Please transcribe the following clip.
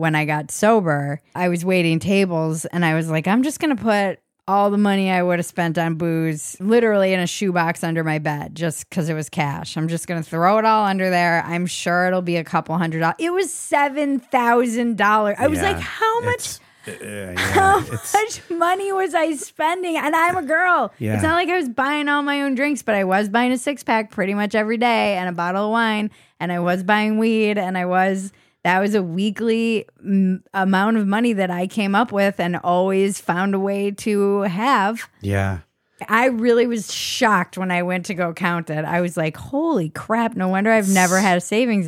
when I got sober, I was waiting tables and I was like, I'm just going to put all the money I would have spent on booze literally in a shoebox under my bed just because it was cash. I'm just going to throw it all under there. I'm sure it'll be a couple hundred dollars. It was $7,000. I was Yeah, like, how much? uh, yeah, How much money was I spending? And I'm a girl. Yeah. It's not like I was buying all my own drinks, but I was buying a six pack pretty much every day and a bottle of wine. And I was buying weed. And I was, that was a weekly mm, amount of money that I came up with and always found a way to have. yeah. I really was shocked when I went to go count it. I was like, holy crap, no wonder I've never had a savings